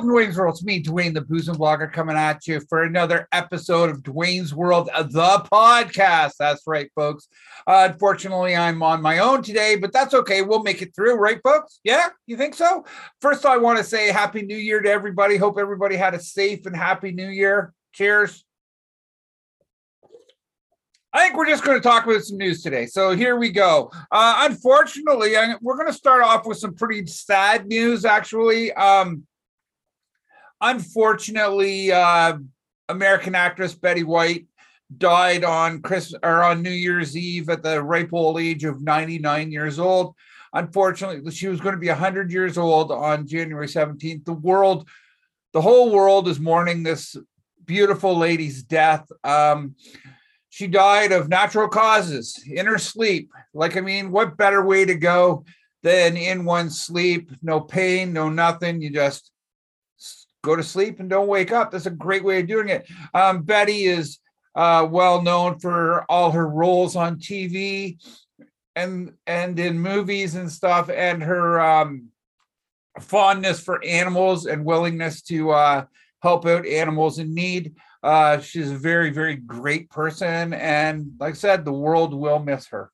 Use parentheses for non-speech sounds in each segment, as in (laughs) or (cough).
Dwayne's World. It's me, Dwayne, the boozing blogger, coming at you for another episode of Dwayne's World, the podcast. That's right, folks. Uh, unfortunately, I'm on my own today, but that's okay. We'll make it through, right, folks? Yeah, you think so? First, I want to say Happy New Year to everybody. Hope everybody had a safe and happy New Year. Cheers. I think we're just going to talk about some news today. So here we go. Uh, unfortunately, I, we're going to start off with some pretty sad news, actually. Um, unfortunately, uh, American actress Betty White died on Christmas or on New Year's Eve at the ripe old age of 99 years old. Unfortunately, she was going to be 100 years old on January 17th. The world, the whole world is mourning this beautiful lady's death. Um, she died of natural causes in her sleep. Like, I mean, what better way to go than in one sleep? No pain, no nothing. You just go to sleep and don't wake up. That's a great way of doing it. Um, Betty is uh, well known for all her roles on TV and and in movies and stuff, and her um, fondness for animals and willingness to uh, help out animals in need. Uh, she's a very, very great person. And like I said, the world will miss her.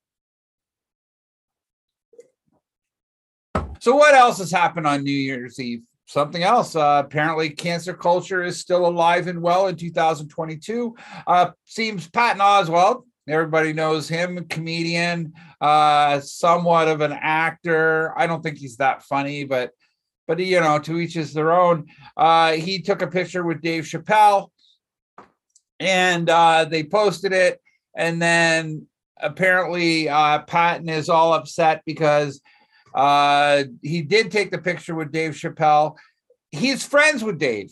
So, what else has happened on New Year's Eve? Something else. Uh, apparently, cancel culture is still alive and well in 2022. Uh, seems Patton Oswalt, everybody knows him, comedian, uh, somewhat of an actor. I don't think he's that funny, but but you know, to each is their own. Uh, he took a picture with Dave Chappelle and uh, they posted it. And then apparently uh, Patton is all upset because uh, he did take the picture with Dave Chappelle. He's friends with Dave.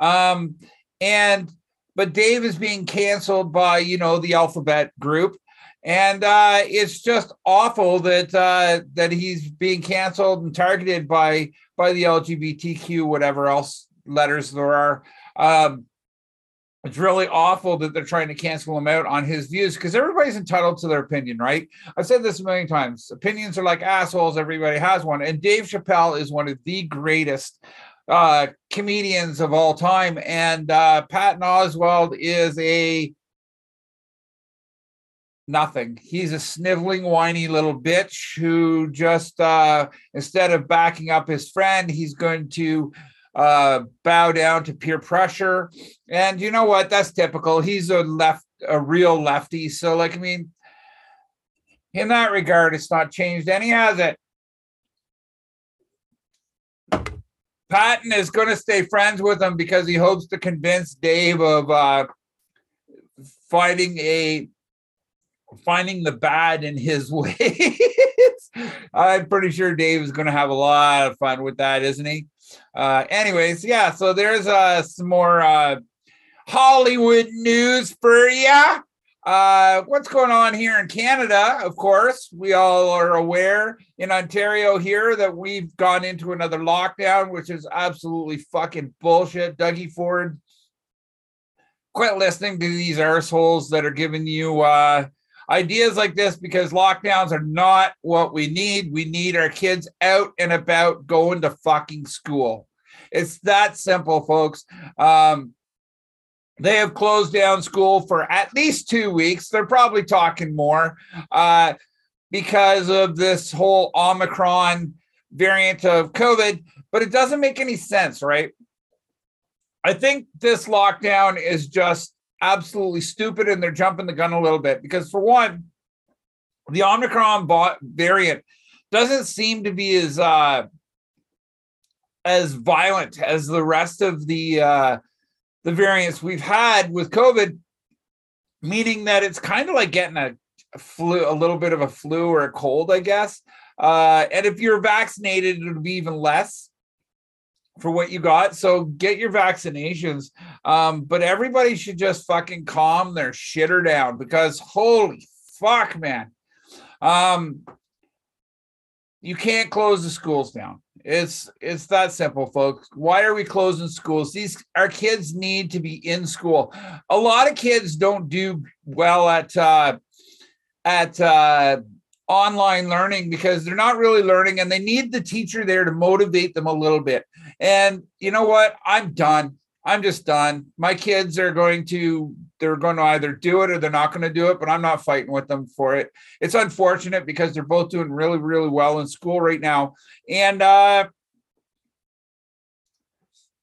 Um, and but Dave is being canceled by you know the alphabet group. And uh, it's just awful that uh, that he's being canceled and targeted by by the LGBTQ whatever else letters there are. Um, it's really awful that they're trying to cancel him out on his views because everybody's entitled to their opinion, right? I've said this a million times. Opinions are like assholes, everybody has one. And Dave Chappelle is one of the greatest uh, comedians of all time. And uh, Patton Oswalt is a nothing. He's a sniveling, whiny little bitch who just, uh, instead of backing up his friend, he's going to uh, bow down to peer pressure. And you know what? That's typical. He's a left, a real lefty. So, like, I mean, in that regard, it's not changed any, has it? Patton is going to stay friends with him because he hopes to convince Dave of uh, finding a finding the bad in his (laughs) ways. I'm pretty sure Dave is going to have a lot of fun with that, isn't he? Uh, anyways, yeah. So there's uh, some more uh, Hollywood news for you. Uh, what's going on here in Canada? Of course, we all are aware in Ontario here that we've gone into another lockdown, which is absolutely fucking bullshit. Dougie Ford, quit listening to these assholes that are giving you uh, ideas like this because lockdowns are not what we need. We need our kids out and about going to fucking school. It's that simple, folks. Um, they have closed down school for at least two weeks. They're probably talking more uh, because of this whole Omicron variant of COVID, but it doesn't make any sense, right? I think this lockdown is just absolutely stupid and they're jumping the gun a little bit because for one the omicron variant doesn't seem to be as uh as violent as the rest of the uh the variants we've had with covid meaning that it's kind of like getting a, flu a little bit of a flu or a cold i guess. Uh and if you're vaccinated it'll be even less for what you got. So get your vaccinations. Um, but everybody should just fucking calm their shitter down because holy fuck, man. Um, you can't close the schools down. It's it's that simple, folks. Why are we closing schools? These our kids need to be in school. A lot of kids don't do well at uh, at uh, online learning because they're not really learning and they need the teacher there to motivate them a little bit. And you know what? I'm done. I'm just done. My kids are going to they're going to either do it or they're not going to do it, but I'm not fighting with them for it. It's unfortunate because they're both doing really really well in school right now. And uh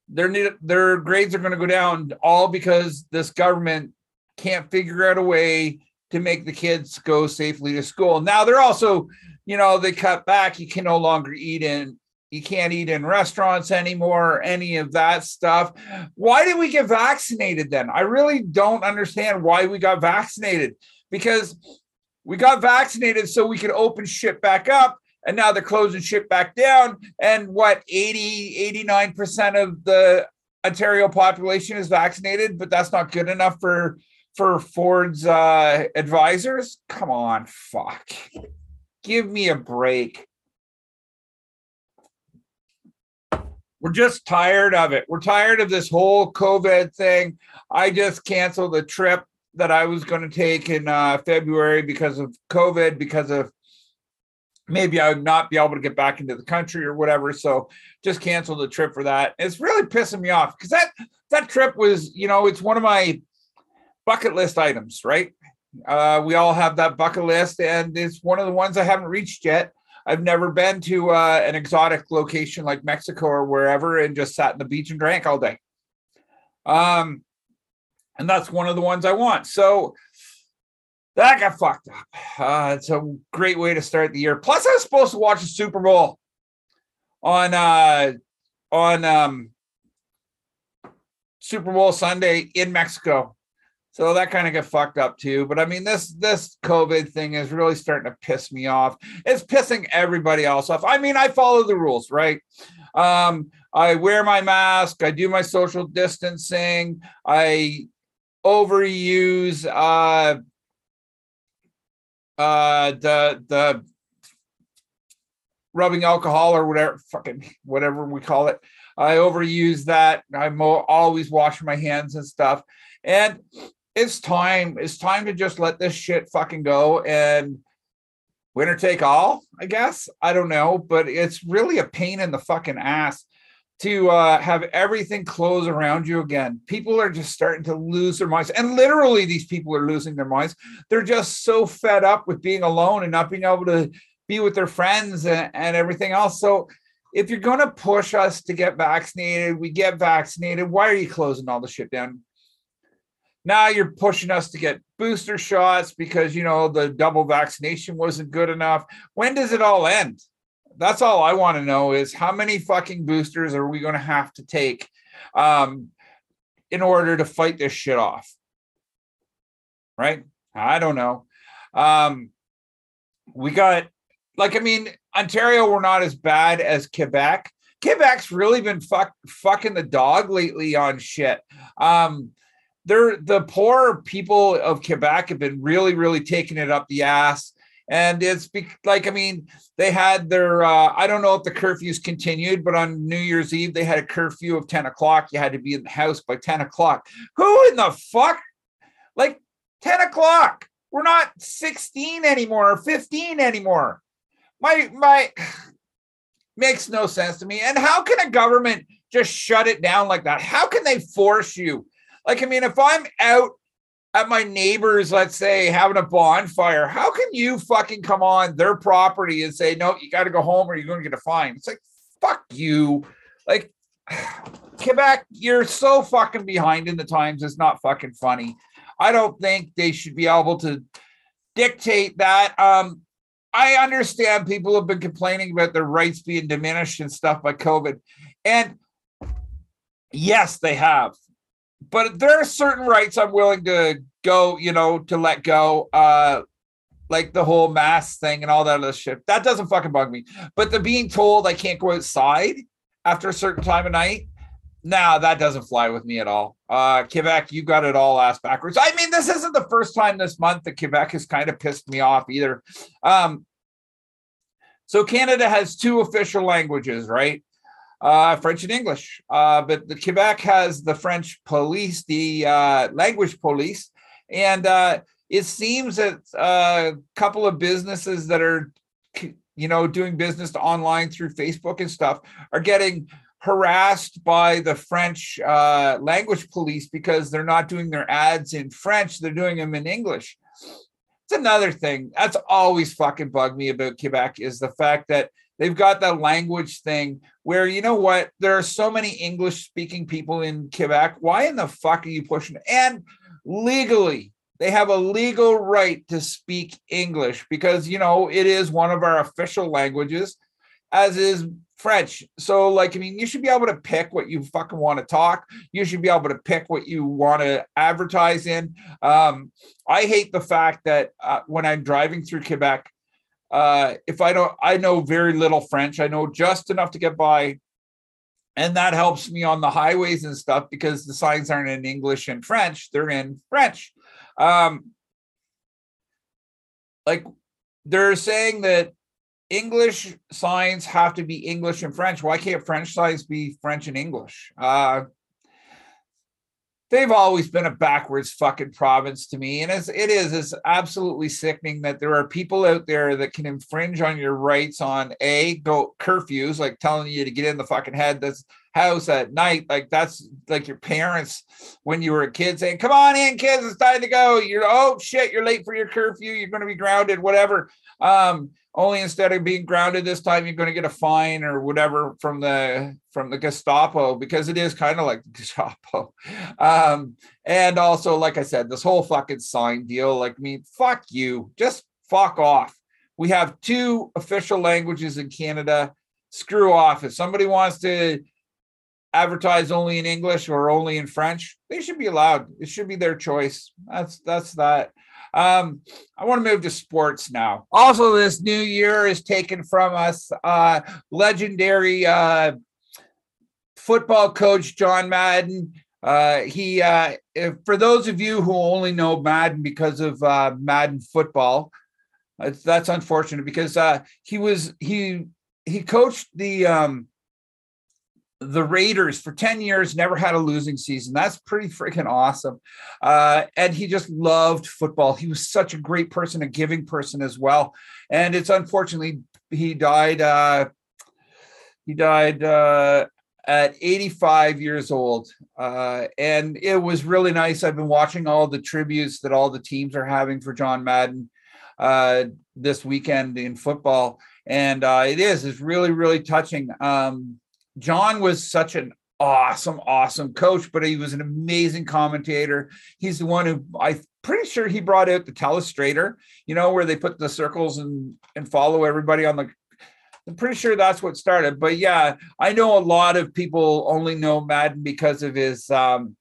their their grades are going to go down all because this government can't figure out a way to make the kids go safely to school. Now they're also, you know, they cut back. You can no longer eat in you can't eat in restaurants anymore, or any of that stuff. Why did we get vaccinated then? I really don't understand why we got vaccinated because we got vaccinated so we could open shit back up and now they're closing shit back down and what 80 89% of the Ontario population is vaccinated but that's not good enough for for Ford's uh advisors come on fuck give me a break we're just tired of it. We're tired of this whole COVID thing. I just canceled the trip that I was going to take in uh, February because of COVID, because of maybe I would not be able to get back into the country or whatever. So just canceled the trip for that. It's really pissing me off because that that trip was, you know, it's one of my bucket list items, right? Uh, we all have that bucket list, and it's one of the ones I haven't reached yet. I've never been to uh, an exotic location like Mexico or wherever and just sat in the beach and drank all day. Um, and that's one of the ones I want. So that got fucked up. Uh, it's a great way to start the year. Plus, I was supposed to watch the Super Bowl on uh, on um, Super Bowl Sunday in Mexico. So that kind of get fucked up too. But I mean, this this COVID thing is really starting to piss me off. It's pissing everybody else off. I mean, I follow the rules, right? Um, I wear my mask, I do my social distancing, I overuse uh uh the the rubbing alcohol or whatever fucking whatever we call it. I overuse that. I'm always washing my hands and stuff. And it's time. It's time to just let this shit fucking go and winner take all, I guess. I don't know, but it's really a pain in the fucking ass to uh, have everything close around you again. People are just starting to lose their minds. And literally, these people are losing their minds. They're just so fed up with being alone and not being able to be with their friends and, and everything else. So, if you're going to push us to get vaccinated, we get vaccinated. Why are you closing all the shit down? Now you're pushing us to get booster shots because you know the double vaccination wasn't good enough. When does it all end? That's all i want to know is how many fucking boosters are we going to have to take um, in order to fight this shit off? Right? I don't know. Um, we got like i mean ontario we're not as bad as quebec. Quebec's really been fuck, fucking the dog lately on shit. Um, they're the poor people of Quebec have been really, really taking it up the ass. And it's be, like, I mean, they had their, uh, I don't know if the curfews continued, but on New Year's Eve, they had a curfew of 10 o'clock. You had to be in the house by 10 o'clock. Who in the fuck? Like 10 o'clock. We're not 16 anymore or 15 anymore. My, my, (sighs) makes no sense to me. And how can a government just shut it down like that? How can they force you like, I mean, if I'm out at my neighbors, let's say, having a bonfire, how can you fucking come on their property and say, no, you got to go home or you're going to get a fine? It's like, fuck you. Like, (sighs) Quebec, you're so fucking behind in the times. It's not fucking funny. I don't think they should be able to dictate that. Um, I understand people have been complaining about their rights being diminished and stuff by COVID. And yes, they have but there are certain rights I'm willing to go, you know, to let go. Uh, like the whole mask thing and all that other shit. That doesn't fucking bug me. But the being told I can't go outside after a certain time of night, nah, that doesn't fly with me at all. Uh, Quebec, you got it all ass backwards. I mean, this isn't the first time this month that Quebec has kind of pissed me off either. Um, so Canada has two official languages, right? Uh, French and English. Uh, but the Quebec has the French police, the uh, language police, and uh, it seems that a couple of businesses that are you know doing business online through facebook and stuff are getting harassed by the french uh, language police because they're not doing their ads in french they're doing them in english. It's another thing. That's always fucking bugged me about quebec is the fact that they've got that language thing where you know what there are so many english speaking people in quebec why in the fuck are you pushing and legally they have a legal right to speak English because, you know, it is one of our official languages, as is French. So, like, I mean, you should be able to pick what you fucking want to talk. You should be able to pick what you want to advertise in. Um, I hate the fact that uh, when I'm driving through Quebec, uh, if I don't, I know very little French. I know just enough to get by. And that helps me on the highways and stuff because the signs aren't in English and French, they're in French. Um, like they're saying that English signs have to be English and French. Why can't French signs be French and English? Uh, they've always been a backwards fucking province to me. And it's, it is, it's absolutely sickening that there are people out there that can infringe on your rights on a go curfews, like telling you to get in the fucking head that's house at night. Like that's like your parents when you were a kid saying, come on in kids, it's time to go. You're, oh shit, you're late for your curfew. You're going to be grounded, whatever. Um, only instead of being grounded this time you're going to get a fine or whatever from the from the gestapo because it is kind of like (laughs) gestapo. Um and also like i said this whole fucking sign deal like I mean fuck you just fuck off. We have two official languages in canada. Screw off. If somebody wants to advertise only in english or only in french they should be allowed. It should be their choice. That's that's that um, I want to move to sports now. Also, this new year is taken from us uh, legendary uh, football coach John Madden. Uh, he, uh, if, for those of you who only know Madden because of uh, Madden football, that's unfortunate because uh, he was he he coached the um, the Raiders for 10 years, never had a losing season. That's pretty freaking awesome. Uh, and he just loved football. He was such a great person, a giving person as well. And it's unfortunately, he died. Uh, he died uh, at 85 years old. Uh, and it was really nice. I've been watching all the tributes that all the teams are having for John Madden uh, this weekend in football. And uh, it is, it's really, really touching. Um, John was such an awesome, awesome coach, but he was an amazing commentator. He's the one who I'm pretty sure he brought out the telestrator, you know, where they put the circles and and follow everybody on the. I'm pretty sure that's what started. But yeah, I know a lot of people only know Madden because of his um,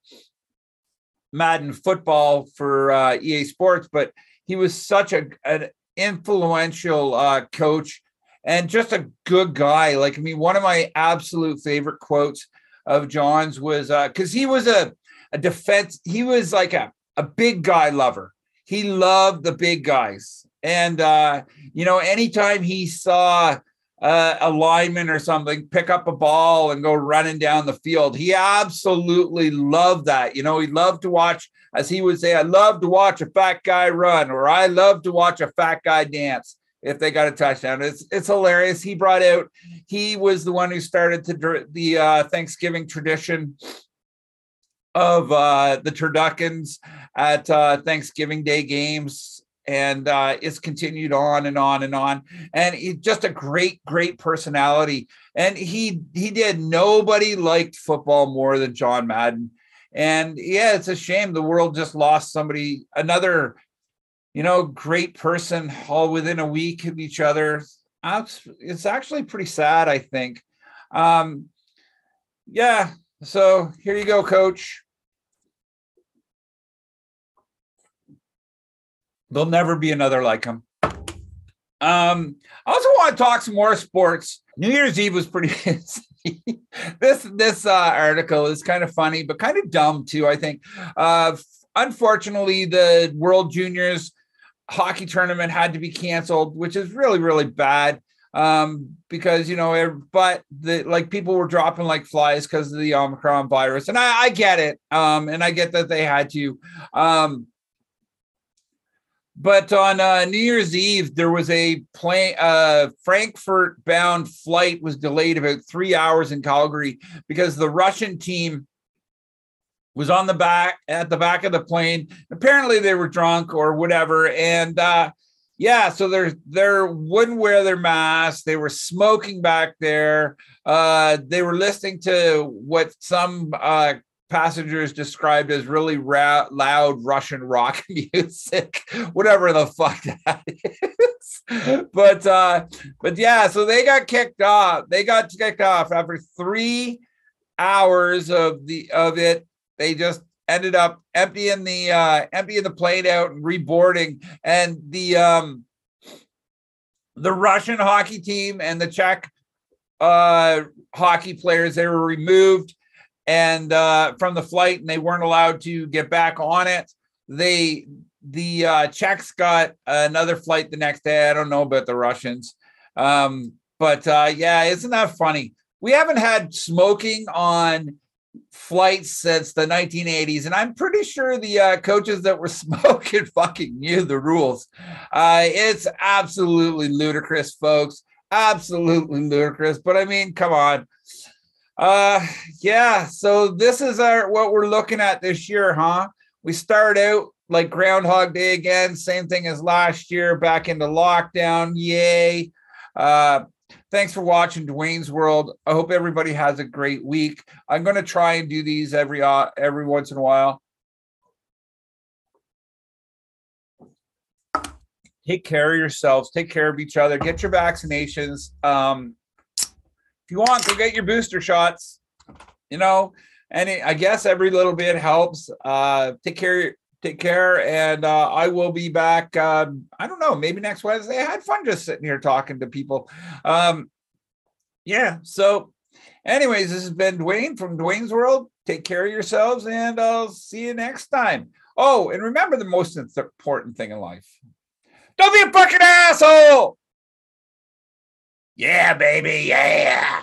Madden football for uh, EA Sports, but he was such a an influential uh, coach and just a good guy. Like, I mean, one of my absolute favorite quotes of John's was uh because he was a, a defense, he was like a, a big guy lover. He loved the big guys. And uh, you know, anytime he saw uh, a lineman or something pick up a ball and go running down the field. He absolutely loved that. You know, he loved to watch, as he would say, I love to watch a fat guy run, or I love to watch a fat guy dance if they got a touchdown. It's it's hilarious. He brought out. He was the one who started to the uh, Thanksgiving tradition of uh, the turduckens at uh, Thanksgiving Day games, and uh, it's continued on and on and on. And he's just a great, great personality. And he he did. Nobody liked football more than John Madden. And yeah, it's a shame the world just lost somebody, another you know, great person all within a week of each other. It's actually pretty sad, I think. Um, yeah, so here you go, coach. There'll never be another like him. Um, I also want to talk some more sports. New Year's Eve was pretty. (laughs) this this uh, article is kind of funny, but kind of dumb too. I think. Uh, unfortunately, the World Juniors hockey tournament had to be canceled, which is really, really bad. Um, because you know, but the like people were dropping like flies because of the Omicron virus, and I, I get it. Um, and I get that they had to. Um, but on uh, New Year's Eve, there was a plane, uh, Frankfurt bound flight was delayed about three hours in Calgary because the Russian team was on the back at the back of the plane. Apparently, they were drunk or whatever, and uh, yeah, so they're they wouldn't wear their masks. They were smoking back there. Uh, they were listening to what some uh, passengers described as really ra- loud Russian rock (laughs) music, whatever the fuck that is. but uh, but yeah, so they got kicked off. They got kicked off after three hours of the of it. They just ended up emptying the uh, emptying the plane out and reboarding, and the um, the Russian hockey team and the Czech uh, hockey players they were removed and uh, from the flight, and they weren't allowed to get back on it. They the uh, Czechs got another flight the next day. I don't know about the Russians, um, but uh, yeah, isn't that funny? We haven't had smoking on flights since the 1980s, and I'm pretty sure the uh, coaches that were (laughs) smoking fucking knew the rules. Uh, it's absolutely ludicrous, folks. Absolutely ludicrous. But I mean, come on. Uh yeah, so this is our what we're looking at this year, huh? We start out like Groundhog Day again, same thing as last year, back into lockdown. Yay. Uh thanks for watching Dwayne's World. I hope everybody has a great week. I'm going to try and do these every uh, every once in a while. Take care of yourselves, take care of each other, get your vaccinations. Um if you want, go get your booster shots. You know, and I guess every little bit helps. Uh, take care, take care, and uh, I will be back. Um, I don't know, maybe next Wednesday. I had fun just sitting here talking to people. Um, yeah. So, anyways, this has been Dwayne from Dwayne's World. Take care of yourselves, and I'll see you next time. Oh, and remember the most important thing in life: don't be a fucking asshole. Yeah, baby. Yeah.